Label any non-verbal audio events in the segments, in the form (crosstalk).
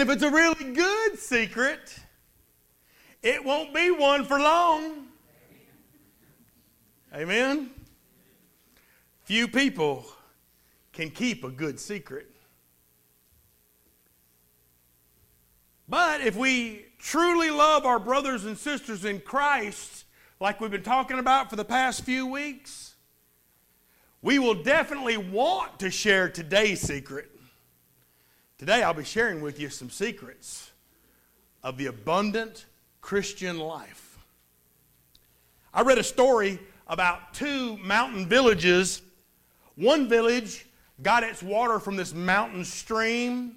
And if it's a really good secret, it won't be one for long. Amen? Few people can keep a good secret. But if we truly love our brothers and sisters in Christ, like we've been talking about for the past few weeks, we will definitely want to share today's secret. Today, I'll be sharing with you some secrets of the abundant Christian life. I read a story about two mountain villages. One village got its water from this mountain stream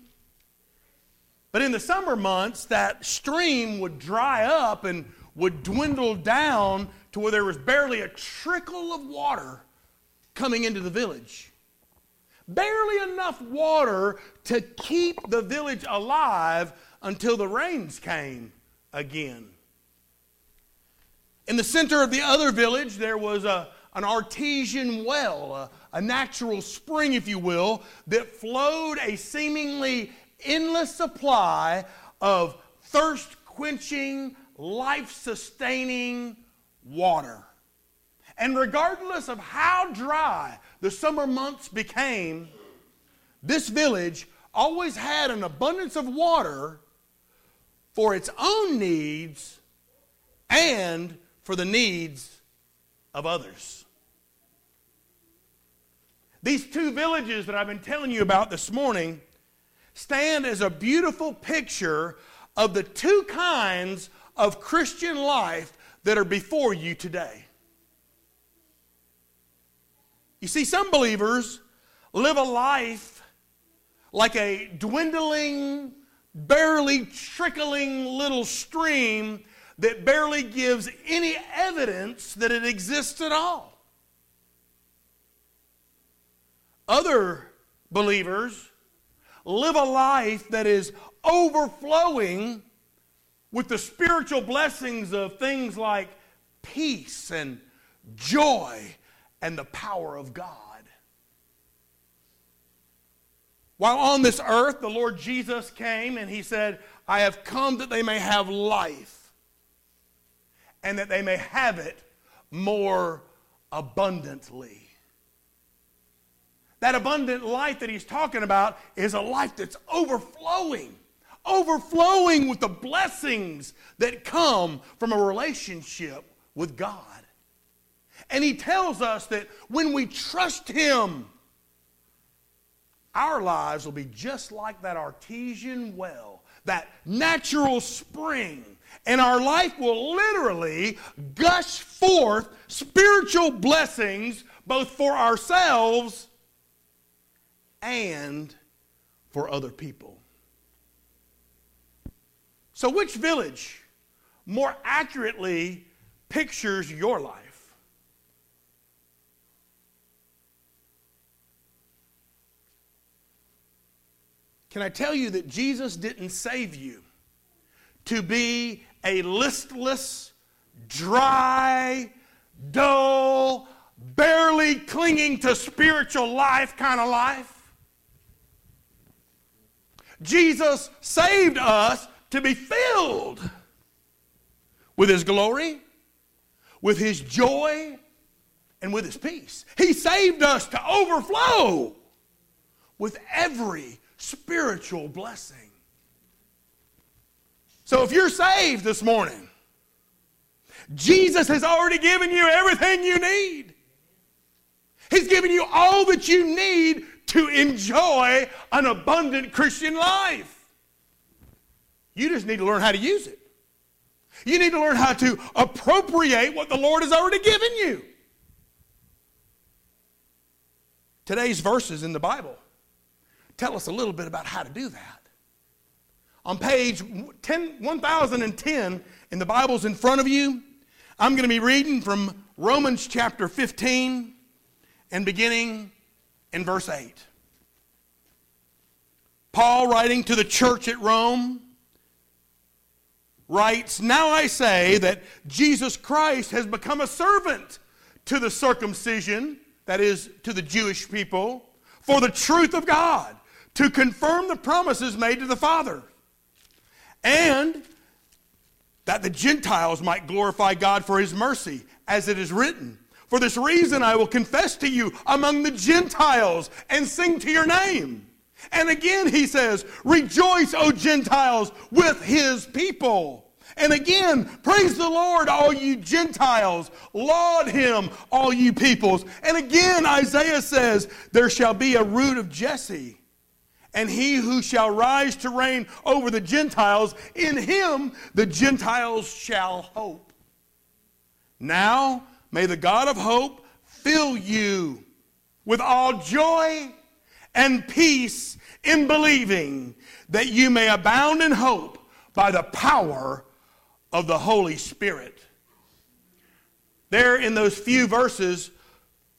but in the summer months, that stream would dry up and would dwindle down to where there was barely a trickle of water coming into the village. Barely enough water to keep the village alive until the rains came again. In the center of the other village, there was a, an artesian well, a, a natural spring, if you will, that flowed a seemingly endless supply of thirst quenching, life sustaining water. And regardless of how dry the summer months became, this village always had an abundance of water for its own needs and for the needs of others. These two villages that I've been telling you about this morning stand as a beautiful picture of the two kinds of Christian life that are before you today. You see, some believers live a life like a dwindling, barely trickling little stream that barely gives any evidence that it exists at all. Other believers live a life that is overflowing with the spiritual blessings of things like peace and joy and the power of God. While on this earth, the Lord Jesus came and he said, I have come that they may have life and that they may have it more abundantly. That abundant life that he's talking about is a life that's overflowing, overflowing with the blessings that come from a relationship with God. And he tells us that when we trust him, our lives will be just like that artesian well, that natural spring. And our life will literally gush forth spiritual blessings both for ourselves and for other people. So, which village more accurately pictures your life? Can I tell you that Jesus didn't save you to be a listless, dry, dull, barely clinging to spiritual life kind of life? Jesus saved us to be filled with His glory, with His joy, and with His peace. He saved us to overflow with every spiritual blessing. So if you're saved this morning, Jesus has already given you everything you need. He's given you all that you need to enjoy an abundant Christian life. You just need to learn how to use it. You need to learn how to appropriate what the Lord has already given you. Today's verses in the Bible tell us a little bit about how to do that. On page 10, 1010 in the Bibles in front of you, I'm going to be reading from Romans chapter 15 and beginning in verse 8. Paul, writing to the church at Rome, writes, Now I say that Jesus Christ has become a servant to the circumcision, that is, to the Jewish people, for the truth of God, to confirm the promises made to the Father, and that the Gentiles might glorify God for his mercy, as it is written. For this reason I will confess to you among the Gentiles and sing to your name. And again he says, Rejoice, O Gentiles, with his people. And again, praise the Lord, all you Gentiles. Laud him, all you peoples. And again, Isaiah says, There shall be a root of Jesse and he who shall rise to reign over the Gentiles, in him the Gentiles shall hope. Now may the God of hope fill you with all joy and peace in believing that you may abound in hope by the power of the Holy Spirit. There in those few verses,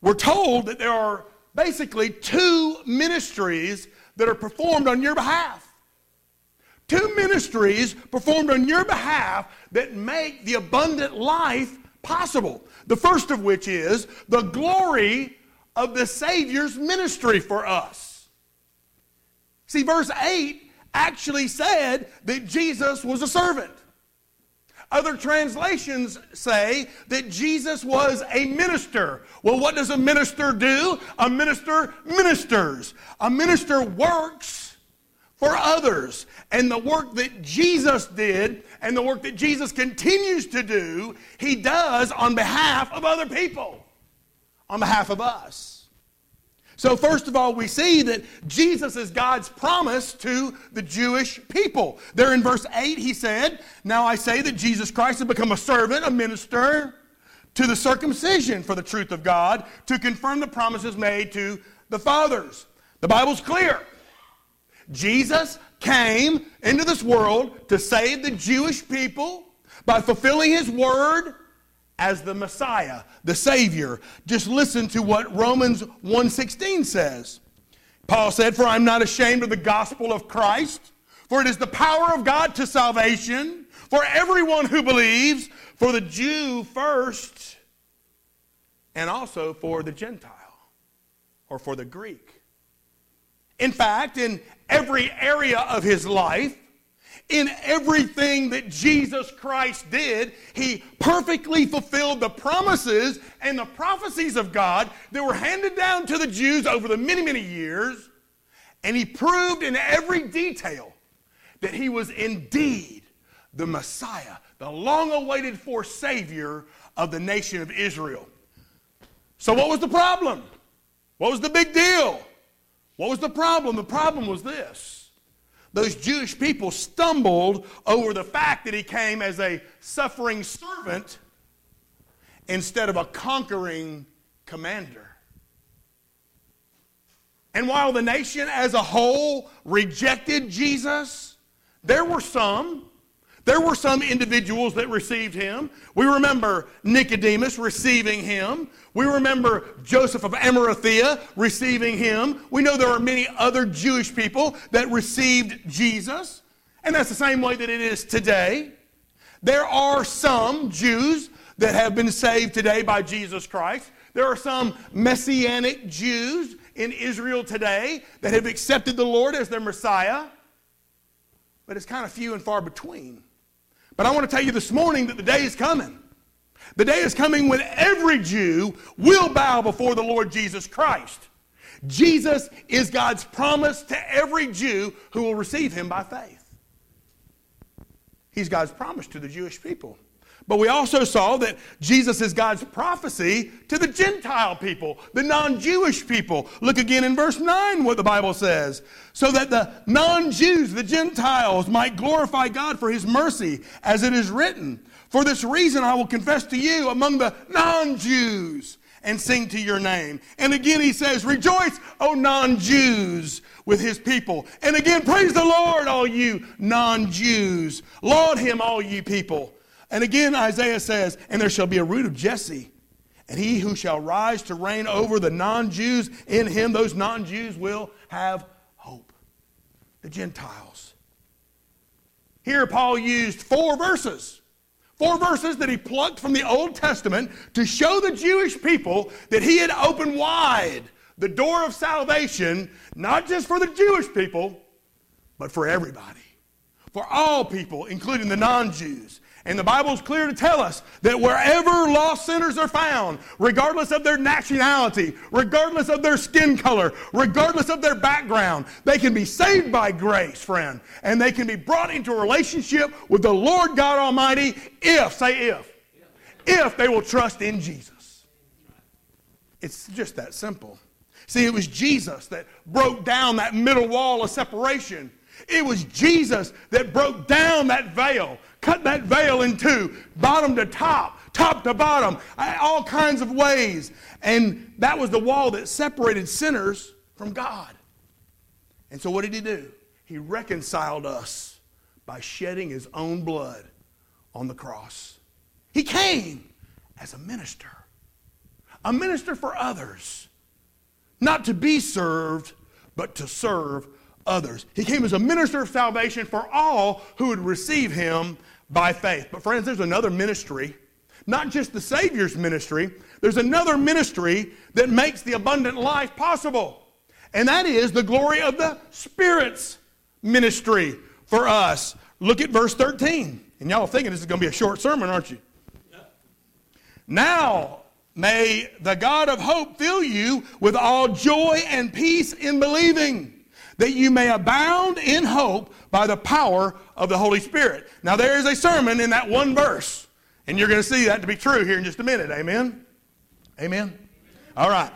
we're told that there are basically two ministries that are performed on your behalf. Two ministries performed on your behalf that make the abundant life possible. The first of which is the glory of the Savior's ministry for us. See, verse 8 actually said that Jesus was a servant. Other translations say that Jesus was a minister. Well, what does a minister do? A minister ministers. A minister works for others. And the work that Jesus did and the work that Jesus continues to do, he does on behalf of other people, on behalf of us. So, first of all, we see that Jesus is God's promise to the Jewish people. There in verse 8, he said, Now I say that Jesus Christ has become a servant, a minister to the circumcision for the truth of God, to confirm the promises made to the fathers. The Bible's clear. Jesus came into this world to save the Jewish people by fulfilling his word as the Messiah, the Savior. Just listen to what Romans 1:16 says. Paul said, "For I'm not ashamed of the gospel of Christ, for it is the power of God to salvation for everyone who believes, for the Jew first, and also for the Gentile or for the Greek." In fact, in every area of his life, in everything that Jesus Christ did, he perfectly fulfilled the promises and the prophecies of God that were handed down to the Jews over the many, many years. And he proved in every detail that he was indeed the Messiah, the long awaited for Savior of the nation of Israel. So, what was the problem? What was the big deal? What was the problem? The problem was this those Jewish people stumbled over the fact that he came as a suffering servant instead of a conquering commander. And while the nation as a whole rejected Jesus, there were some there were some individuals that received him. We remember Nicodemus receiving him. We remember Joseph of Arimathea receiving him. We know there are many other Jewish people that received Jesus. And that's the same way that it is today. There are some Jews that have been saved today by Jesus Christ. There are some messianic Jews in Israel today that have accepted the Lord as their Messiah. But it's kind of few and far between. But I want to tell you this morning that the day is coming. The day is coming when every Jew will bow before the Lord Jesus Christ. Jesus is God's promise to every Jew who will receive him by faith. He's God's promise to the Jewish people. But we also saw that Jesus is God's prophecy to the Gentile people, the non Jewish people. Look again in verse 9 what the Bible says. So that the non Jews, the Gentiles, might glorify God for his mercy, as it is written. For this reason I will confess to you among the non Jews and sing to your name. And again he says, Rejoice, O non Jews, with his people. And again, praise the Lord, all you non Jews. Laud him, all you people. And again, Isaiah says, And there shall be a root of Jesse, and he who shall rise to reign over the non Jews, in him those non Jews will have hope. The Gentiles. Here, Paul used four verses. Four verses that he plucked from the Old Testament to show the Jewish people that he had opened wide the door of salvation, not just for the Jewish people, but for everybody for all people, including the non Jews. And the Bible is clear to tell us that wherever lost sinners are found, regardless of their nationality, regardless of their skin color, regardless of their background, they can be saved by grace, friend. And they can be brought into a relationship with the Lord God Almighty if, say if, if they will trust in Jesus. It's just that simple. See, it was Jesus that broke down that middle wall of separation. It was Jesus that broke down that veil cut that veil in two, bottom to top, top to bottom, all kinds of ways. And that was the wall that separated sinners from God. And so, what did he do? He reconciled us by shedding his own blood on the cross. He came as a minister, a minister for others, not to be served, but to serve others. He came as a minister of salvation for all who would receive him by faith. But, friends, there's another ministry, not just the Savior's ministry, there's another ministry that makes the abundant life possible. And that is the glory of the Spirit's ministry for us. Look at verse 13. And y'all are thinking this is going to be a short sermon, aren't you? Now, may the God of hope fill you with all joy and peace in believing that you may abound in hope by the power of the Holy Spirit. Now, there is a sermon in that one verse, and you're going to see that to be true here in just a minute. Amen? Amen? All right.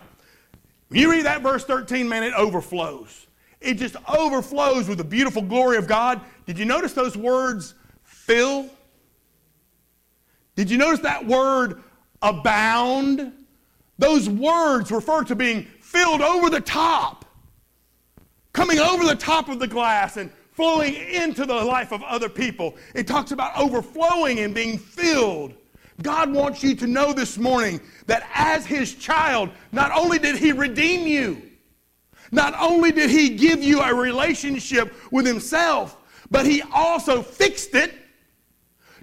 When you read that verse 13, man, it overflows. It just overflows with the beautiful glory of God. Did you notice those words, fill? Did you notice that word, abound? Those words refer to being filled over the top coming over the top of the glass and flowing into the life of other people. It talks about overflowing and being filled. God wants you to know this morning that as His child, not only did He redeem you, not only did He give you a relationship with Himself, but He also fixed it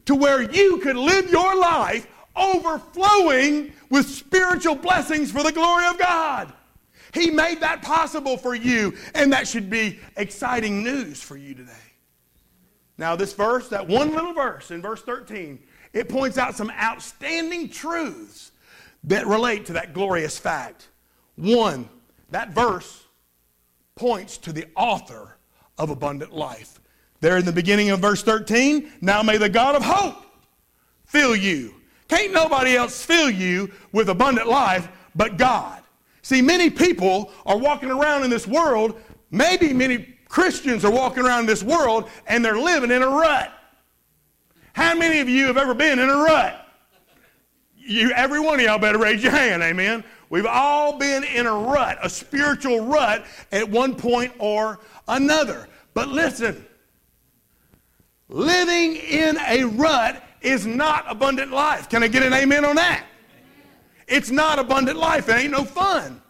to where you could live your life overflowing with spiritual blessings for the glory of God. He made that possible for you, and that should be exciting news for you today. Now, this verse, that one little verse in verse 13, it points out some outstanding truths that relate to that glorious fact. One, that verse points to the author of abundant life. There in the beginning of verse 13, now may the God of hope fill you. Can't nobody else fill you with abundant life but God. See, many people are walking around in this world, maybe many Christians are walking around in this world, and they're living in a rut. How many of you have ever been in a rut? You, every one of y'all better raise your hand, amen. We've all been in a rut, a spiritual rut at one point or another. But listen, living in a rut is not abundant life. Can I get an amen on that? It's not abundant life. It ain't no fun.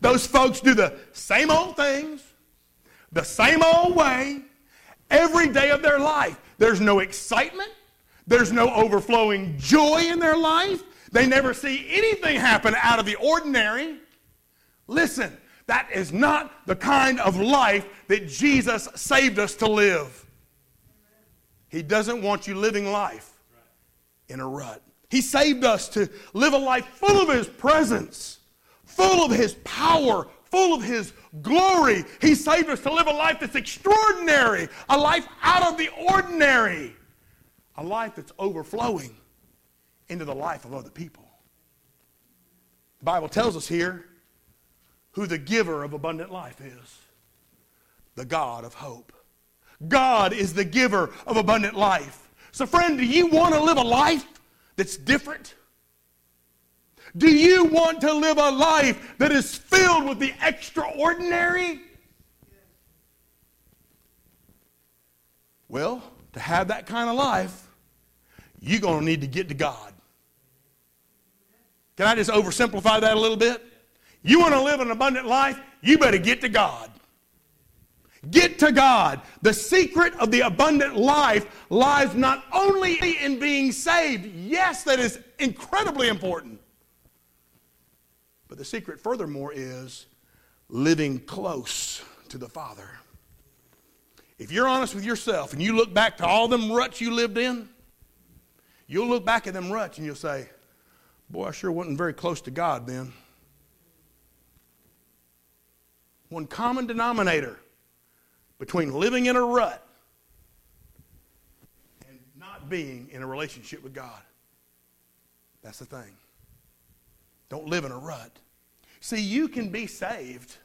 Those folks do the same old things, the same old way, every day of their life. There's no excitement. There's no overflowing joy in their life. They never see anything happen out of the ordinary. Listen, that is not the kind of life that Jesus saved us to live. He doesn't want you living life in a rut. He saved us to live a life full of His presence, full of His power, full of His glory. He saved us to live a life that's extraordinary, a life out of the ordinary, a life that's overflowing into the life of other people. The Bible tells us here who the giver of abundant life is the God of hope. God is the giver of abundant life. So, friend, do you want to live a life that's different? Do you want to live a life that is filled with the extraordinary? Well, to have that kind of life, you're going to need to get to God. Can I just oversimplify that a little bit? You want to live an abundant life? You better get to God. Get to God. The secret of the abundant life lies not only in being saved, yes, that is incredibly important, but the secret, furthermore, is living close to the Father. if you're honest with yourself and you look back to all them ruts you lived in, you'll look back at them ruts and you'll say, Boy, I sure wasn't very close to God then. One common denominator between living in a rut and not being in a relationship with God. That's the thing. Don't live in a rut. See, you can be saved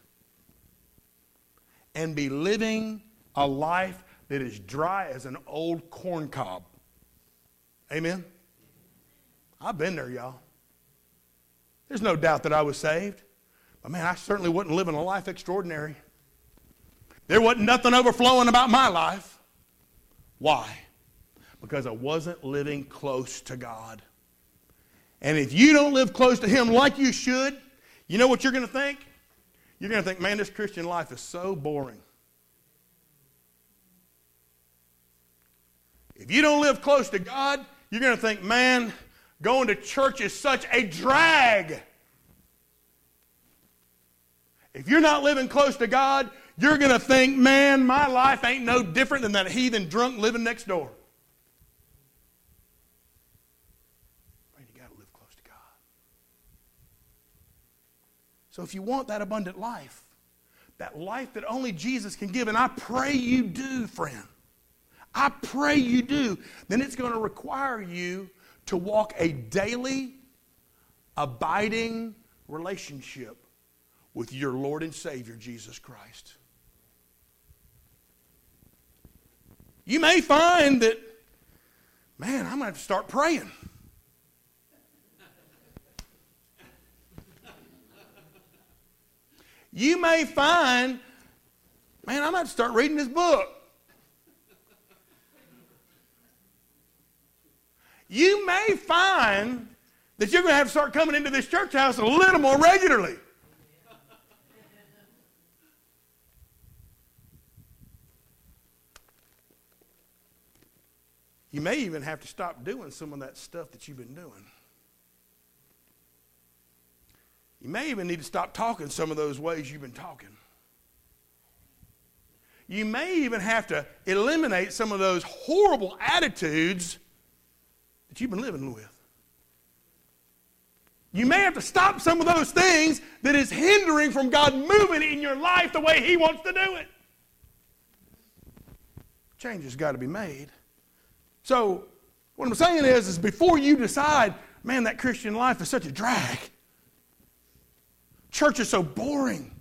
and be living a life that is dry as an old corn cob. Amen? I've been there, y'all. There's no doubt that I was saved. But man, I certainly wasn't living a life extraordinary. There wasn't nothing overflowing about my life. Why? Because I wasn't living close to God. And if you don't live close to Him like you should, you know what you're going to think? You're going to think, man, this Christian life is so boring. If you don't live close to God, you're going to think, man, going to church is such a drag. If you're not living close to God, you're going to think, man, my life ain't no different than that heathen drunk living next door. Man, you got to live close to God. So if you want that abundant life, that life that only Jesus can give, and I pray you do, friend. I pray you do. Then it's going to require you to walk a daily, abiding relationship with your Lord and Savior, Jesus Christ. You may find that, man, I'm going to have to start praying. You may find, man, I'm going to start reading this book. you may find that you're going to have to start coming into this church house a little more regularly. You may even have to stop doing some of that stuff that you've been doing. You may even need to stop talking some of those ways you've been talking. You may even have to eliminate some of those horrible attitudes that you've been living with. You may have to stop some of those things that is hindering from God moving in your life the way He wants to do it. Change has got to be made. So, what I'm saying is, is before you decide, man, that Christian life is such a drag, church is so boring.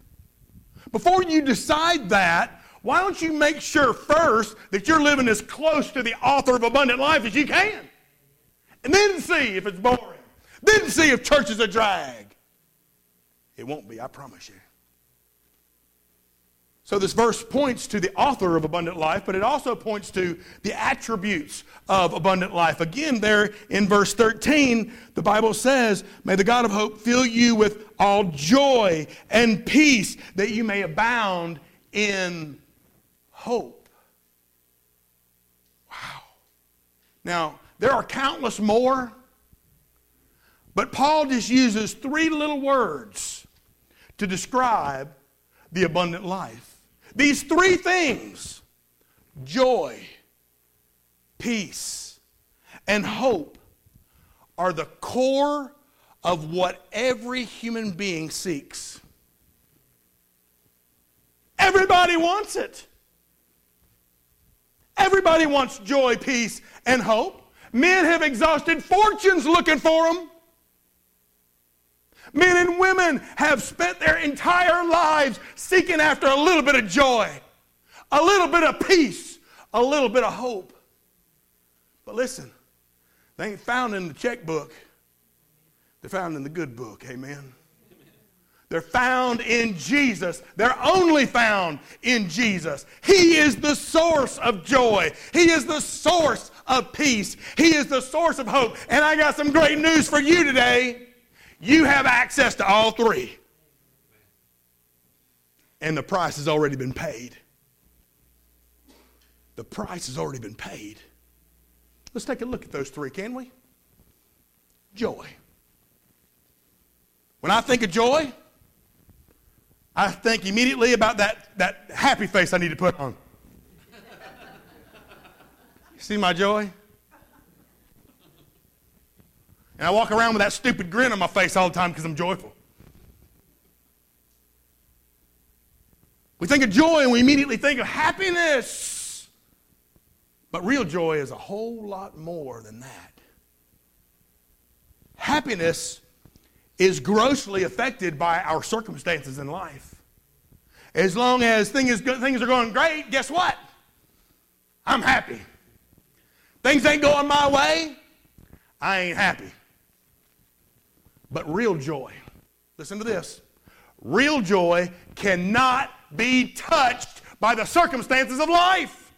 Before you decide that, why don't you make sure first that you're living as close to the author of abundant life as you can? And then see if it's boring. Then see if church is a drag. It won't be, I promise you. So, this verse points to the author of abundant life, but it also points to the attributes of abundant life. Again, there in verse 13, the Bible says, May the God of hope fill you with all joy and peace, that you may abound in hope. Wow. Now, there are countless more, but Paul just uses three little words to describe the abundant life. These three things joy, peace, and hope are the core of what every human being seeks. Everybody wants it. Everybody wants joy, peace, and hope. Men have exhausted fortunes looking for them. Men and women have spent their entire lives seeking after a little bit of joy, a little bit of peace, a little bit of hope. But listen, they ain't found in the checkbook, they're found in the good book. Amen. They're found in Jesus. They're only found in Jesus. He is the source of joy. He is the source of peace. He is the source of hope. And I got some great news for you today. You have access to all three. And the price has already been paid. The price has already been paid. Let's take a look at those three, can we? Joy. When I think of joy, I think immediately about that, that happy face I need to put on. See my joy? And I walk around with that stupid grin on my face all the time because I'm joyful. We think of joy and we immediately think of happiness. But real joy is a whole lot more than that. Happiness is grossly affected by our circumstances in life. As long as things, are going great, guess what? I'm happy. Things ain't going my way, I ain't happy. But real joy, listen to this real joy cannot be touched by the circumstances of life.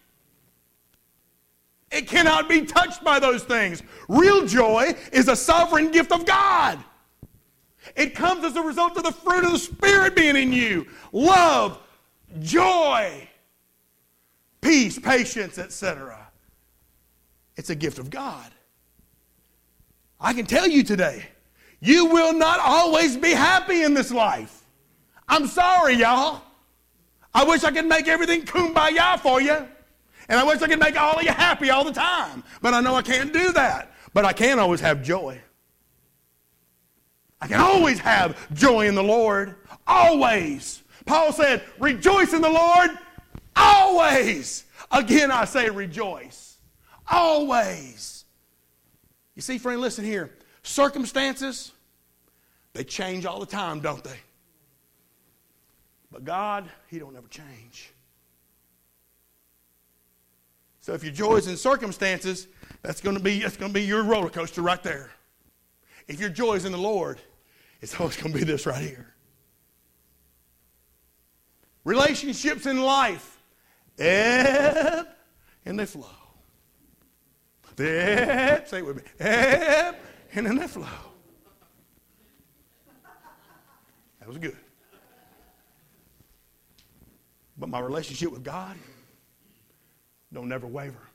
It cannot be touched by those things. Real joy is a sovereign gift of God. It comes as a result of the fruit of the Spirit being in you love, joy, peace, patience, etc. It's a gift of God. I can tell you today, you will not always be happy in this life. I'm sorry, y'all. I wish I could make everything kumbaya for you. And I wish I could make all of you happy all the time. But I know I can't do that. But I can always have joy. I can always have joy in the Lord. Always. Paul said, Rejoice in the Lord always. Again, I say rejoice. Always. You see, friend, listen here. Circumstances, they change all the time, don't they? But God, He don't ever change. So if your joy is in circumstances, that's going to be that's going to be your roller coaster right there. If your joy is in the Lord, it's always going to be this right here. Relationships in life ebb and they flow. Ebb, say it with me, ebb and then they flow. That was good. But my relationship with God don't never waver.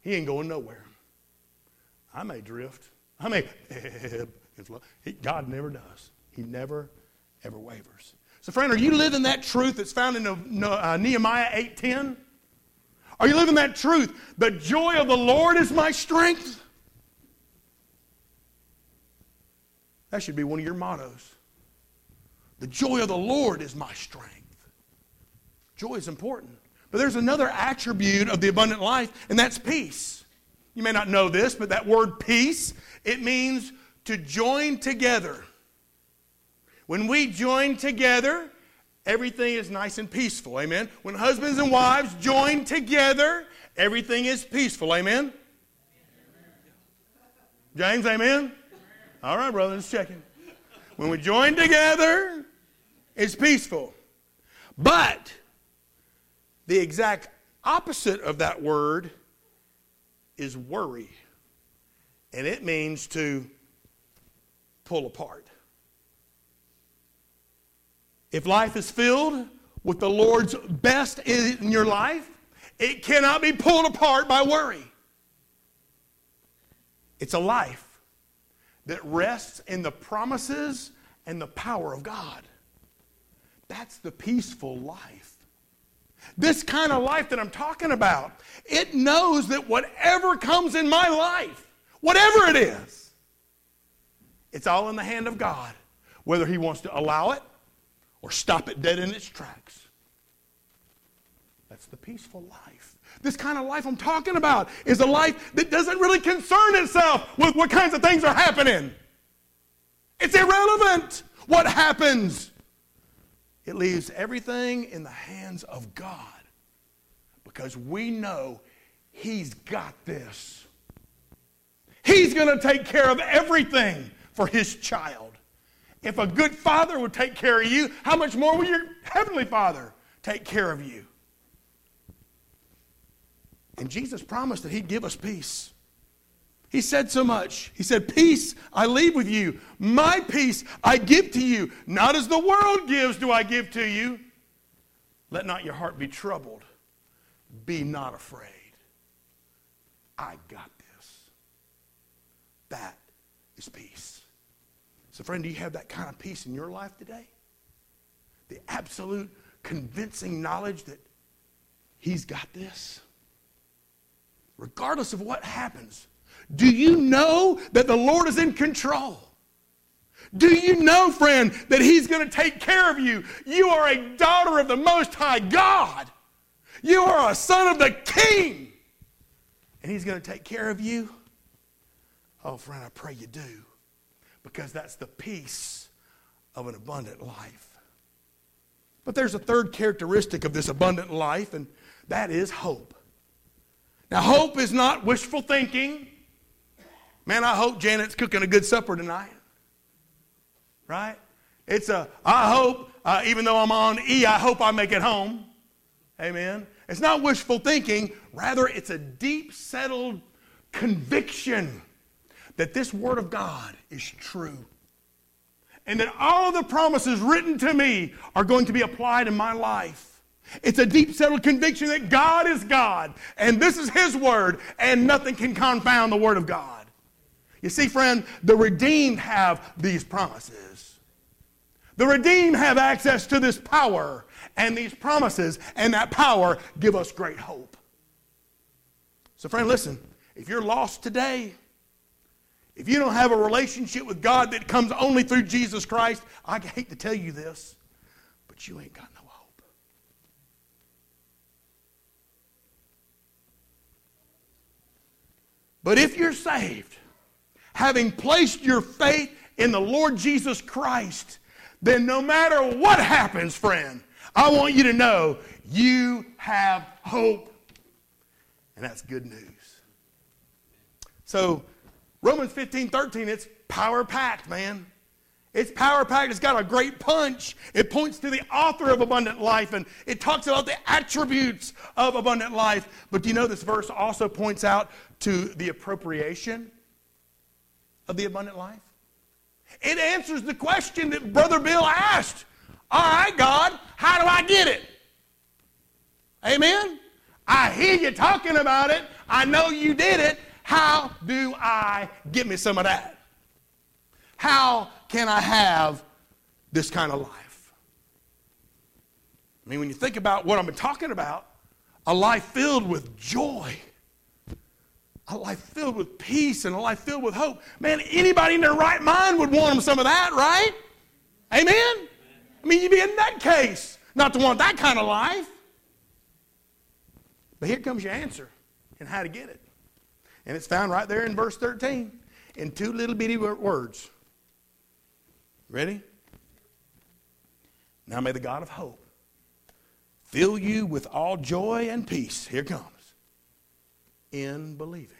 He ain't going nowhere. I may drift. I may (laughs) God never does. He never, ever wavers. So, friend, are you living that truth that's found in uh, Nehemiah 8.10? Are you living that truth? The joy of the Lord is my strength. That should be one of your mottos. The joy of the Lord is my strength. Joy is important. But there's another attribute of the abundant life, and that's peace. You may not know this, but that word peace, it means to join together. When we join together, everything is nice and peaceful. Amen. When husbands and wives join together, everything is peaceful. Amen. James, amen? All right, brother, just checking. When we join together, it's peaceful. But the exact opposite of that word is worry. And it means to pull apart. If life is filled with the Lord's best in your life, it cannot be pulled apart by worry. It's a life that rests in the promises and the power of God. That's the peaceful life. This kind of life that I'm talking about, it knows that whatever comes in my life, whatever it is, it's all in the hand of God, whether He wants to allow it or stop it dead in its tracks. That's the peaceful life. This kind of life I'm talking about is a life that doesn't really concern itself with what kinds of things are happening. It's irrelevant what happens. It leaves everything in the hands of God because we know He's got this. He's going to take care of everything for His child. If a good father would take care of you, how much more will your heavenly Father take care of you? And Jesus promised that He'd give us peace. He said so much. He said, Peace I leave with you. My peace I give to you. Not as the world gives do I give to you. Let not your heart be troubled. Be not afraid. I got this. That is peace. So, friend, do you have that kind of peace in your life today? The absolute convincing knowledge that He's got this? Regardless of what happens, do you know that the Lord is in control? Do you know, friend, that He's going to take care of you? You are a daughter of the Most High God. You are a son of the King. And He's going to take care of you. Oh, friend, I pray you do. Because that's the peace of an abundant life. But there's a third characteristic of this abundant life, and that is hope. Now, hope is not wishful thinking. Man, I hope Janet's cooking a good supper tonight. Right? It's a, I hope, uh, even though I'm on E, I hope I make it home. Amen. It's not wishful thinking, rather, it's a deep settled conviction that this Word of God is true and that all the promises written to me are going to be applied in my life. It's a deep settled conviction that God is God and this is His Word and nothing can confound the Word of God. You see, friend, the redeemed have these promises. The redeemed have access to this power and these promises, and that power give us great hope. So, friend, listen, if you're lost today, if you don't have a relationship with God that comes only through Jesus Christ, I hate to tell you this, but you ain't got no hope. But if you're saved, having placed your faith in the Lord Jesus Christ, then no matter what happens, friend, I want you to know you have hope. And that's good news. So, Romans 15, 13, it's power packed, man. It's power packed. It's got a great punch. It points to the author of abundant life and it talks about the attributes of abundant life. But do you know this verse also points out to the appropriation of the abundant life? It answers the question that Brother Bill asked. All right, God, how do I get it? Amen? I hear you talking about it. I know you did it. How do I get me some of that? How can I have this kind of life? I mean, when you think about what I'm talking about, a life filled with joy, a life filled with peace, and a life filled with hope. Man, anybody in their right mind would want some of that, right? Amen? I mean, you'd be a nutcase not to want that kind of life. But here comes your answer and how to get it. And it's found right there in verse 13 in two little bitty words. Ready? Now may the God of hope fill you with all joy and peace. Here comes. In believing.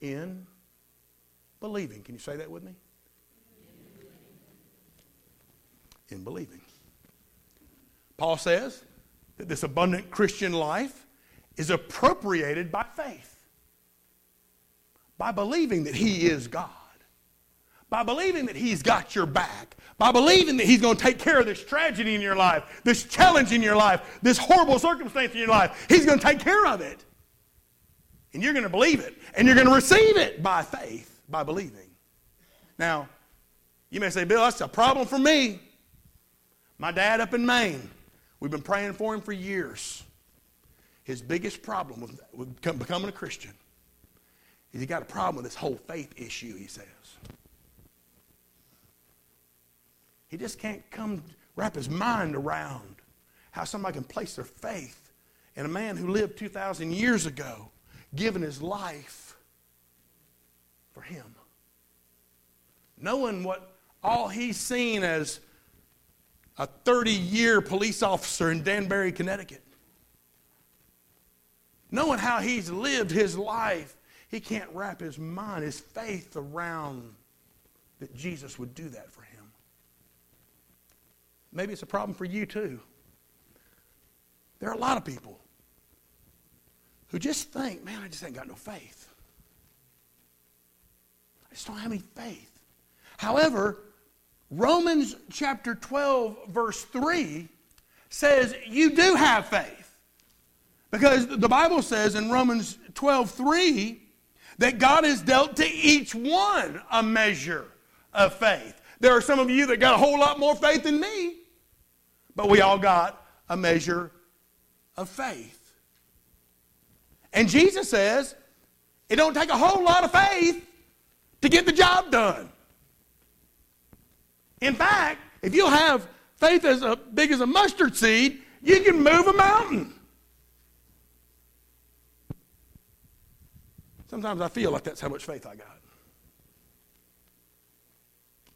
In believing. Can you say that with me? In believing. Paul says, that this abundant Christian life is appropriated by faith, by believing that He is God, by believing that He's got your back, by believing that He's going to take care of this tragedy in your life, this challenge in your life, this horrible circumstance in your life. He's going to take care of it. And you're going to believe it, and you're going to receive it by faith, by believing. Now, you may say, Bill, that's a problem for me. My dad up in Maine, We've been praying for him for years. His biggest problem with, with becoming a Christian is he got a problem with this whole faith issue, he says. He just can't come wrap his mind around how somebody can place their faith in a man who lived 2,000 years ago, giving his life for him. Knowing what all he's seen as a 30 year police officer in Danbury, Connecticut. Knowing how he's lived his life, he can't wrap his mind, his faith around that Jesus would do that for him. Maybe it's a problem for you too. There are a lot of people who just think, man, I just ain't got no faith. I just don't have any faith. However, Romans chapter 12, verse 3 says you do have faith. Because the Bible says in Romans 12, 3 that God has dealt to each one a measure of faith. There are some of you that got a whole lot more faith than me, but we all got a measure of faith. And Jesus says it don't take a whole lot of faith to get the job done. In fact, if you have faith as big as a mustard seed, you can move a mountain. Sometimes I feel like that's how much faith I got.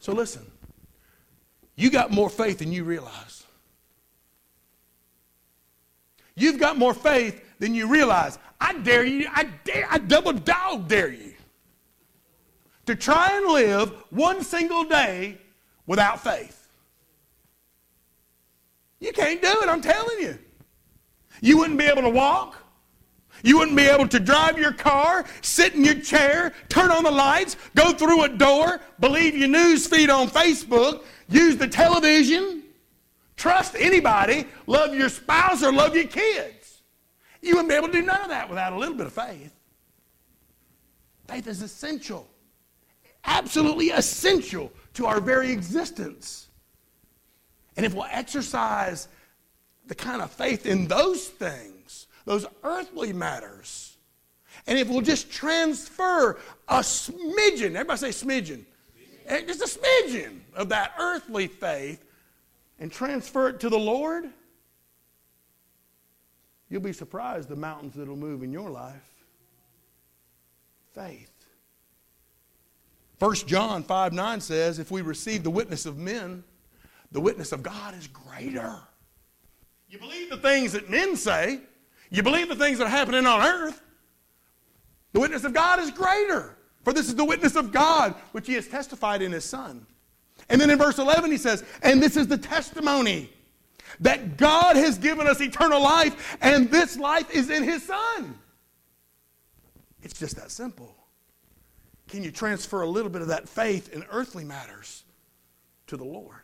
So listen, you got more faith than you realize. You've got more faith than you realize. I dare you, I dare, I double dog dare you to try and live one single day without faith. You can't do it, I'm telling you. You wouldn't be able to walk. You wouldn't be able to drive your car, sit in your chair, turn on the lights, go through a door, believe your news feed on Facebook, use the television, trust anybody, love your spouse or love your kids. You wouldn't be able to do none of that without a little bit of faith. Faith is essential, absolutely essential to our very existence. And if we'll exercise the kind of faith in those things, those earthly matters, and if we'll just transfer a smidgen, everybody say smidgen, eh, just a smidgen of that earthly faith and transfer it to the Lord, you'll be surprised the mountains that'll move in your life. Faith. 1 John 5 9 says, If we receive the witness of men, the witness of God is greater. You believe the things that men say, you believe the things that are happening on earth. The witness of God is greater. For this is the witness of God, which he has testified in his Son. And then in verse 11, he says, And this is the testimony that God has given us eternal life, and this life is in his Son. It's just that simple. Can you transfer a little bit of that faith in earthly matters to the Lord?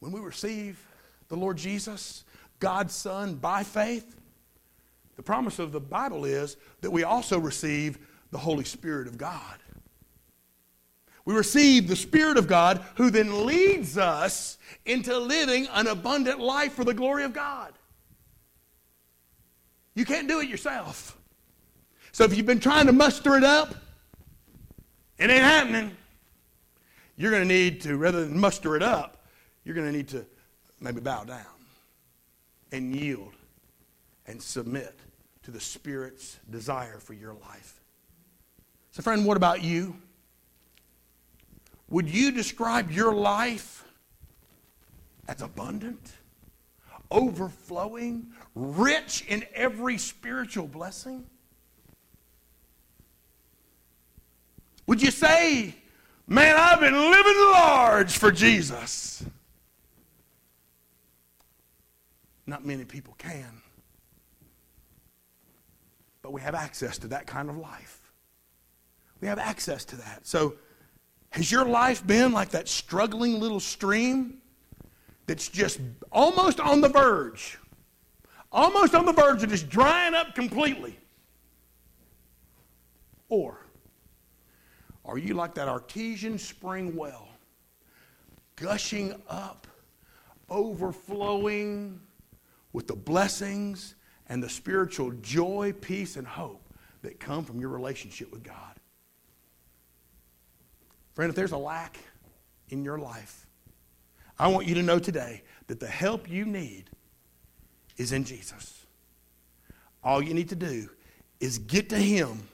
When we receive the Lord Jesus, God's Son, by faith, the promise of the Bible is that we also receive the Holy Spirit of God. We receive the Spirit of God who then leads us into living an abundant life for the glory of God. You can't do it yourself. So if you've been trying to muster it up, it ain't happening. You're going to need to, rather than muster it up, you're going to need to maybe bow down and yield and submit to the Spirit's desire for your life. So, friend, what about you? Would you describe your life as abundant, overflowing, rich in every spiritual blessing? Would you say, man, I've been living large for Jesus? Not many people can. But we have access to that kind of life. We have access to that. So, has your life been like that struggling little stream that's just almost on the verge? Almost on the verge of just drying up completely? Or are you like that artesian spring well, gushing up, overflowing with the blessings and the spiritual joy, peace, and hope that come from your relationship with God? Friend, if there's a lack in your life, I want you to know today that the help you need is in Jesus. All you need to do is get to Him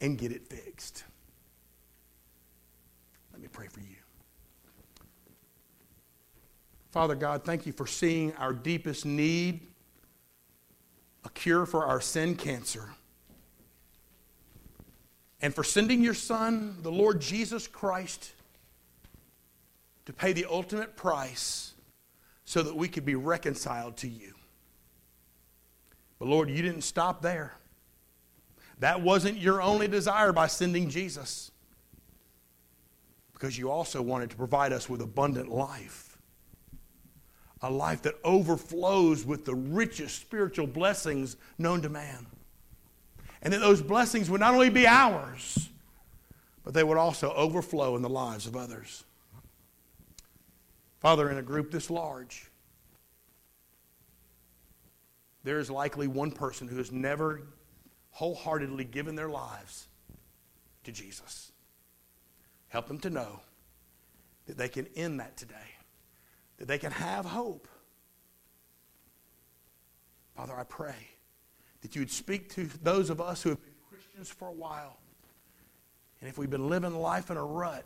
and get it fixed Let me pray for you. Father God, thank you for seeing our deepest need, a cure for our sin cancer, and for sending your Son, the Lord Jesus Christ, to pay the ultimate price so that we could be reconciled to you. But Lord, you didn't stop there. That wasn't your only desire by sending Jesus because you also wanted to provide us with abundant life. A life that overflows with the richest spiritual blessings known to man. And that those blessings would not only be ours, but they would also overflow in the lives of others. Father, in a group this large, there is likely one person who has never wholeheartedly given their lives to Jesus. Help them to know that they can end that today, that they can have hope. Father, I pray that you would speak to those of us who have been Christians for a while. And if we've been living life in a rut,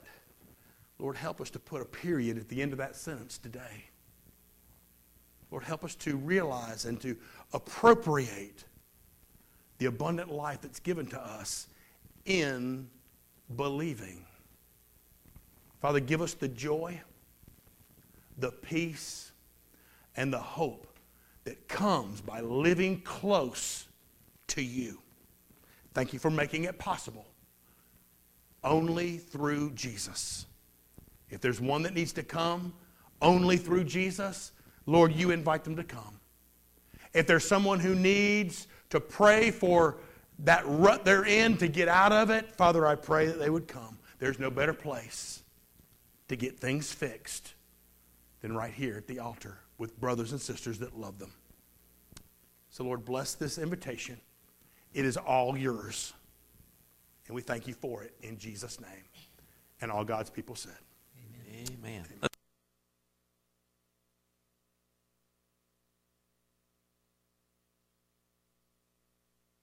Lord, help us to put a period at the end of that sentence today. Lord, help us to realize and to appropriate the abundant life that's given to us in believing. Father, give us the joy, the peace, and the hope that comes by living close to you. Thank you for making it possible only through Jesus. If there's one that needs to come only through Jesus, Lord, you invite them to come. If there's someone who needs to pray for that rut they're in to get out of it, Father, I pray that they would come. There's no better place to get things fixed than right here at the altar with brothers and sisters that love them. So, Lord, bless this invitation. It is all yours. And we thank you for it in Jesus' name. And all God's people said. Amen. Amen.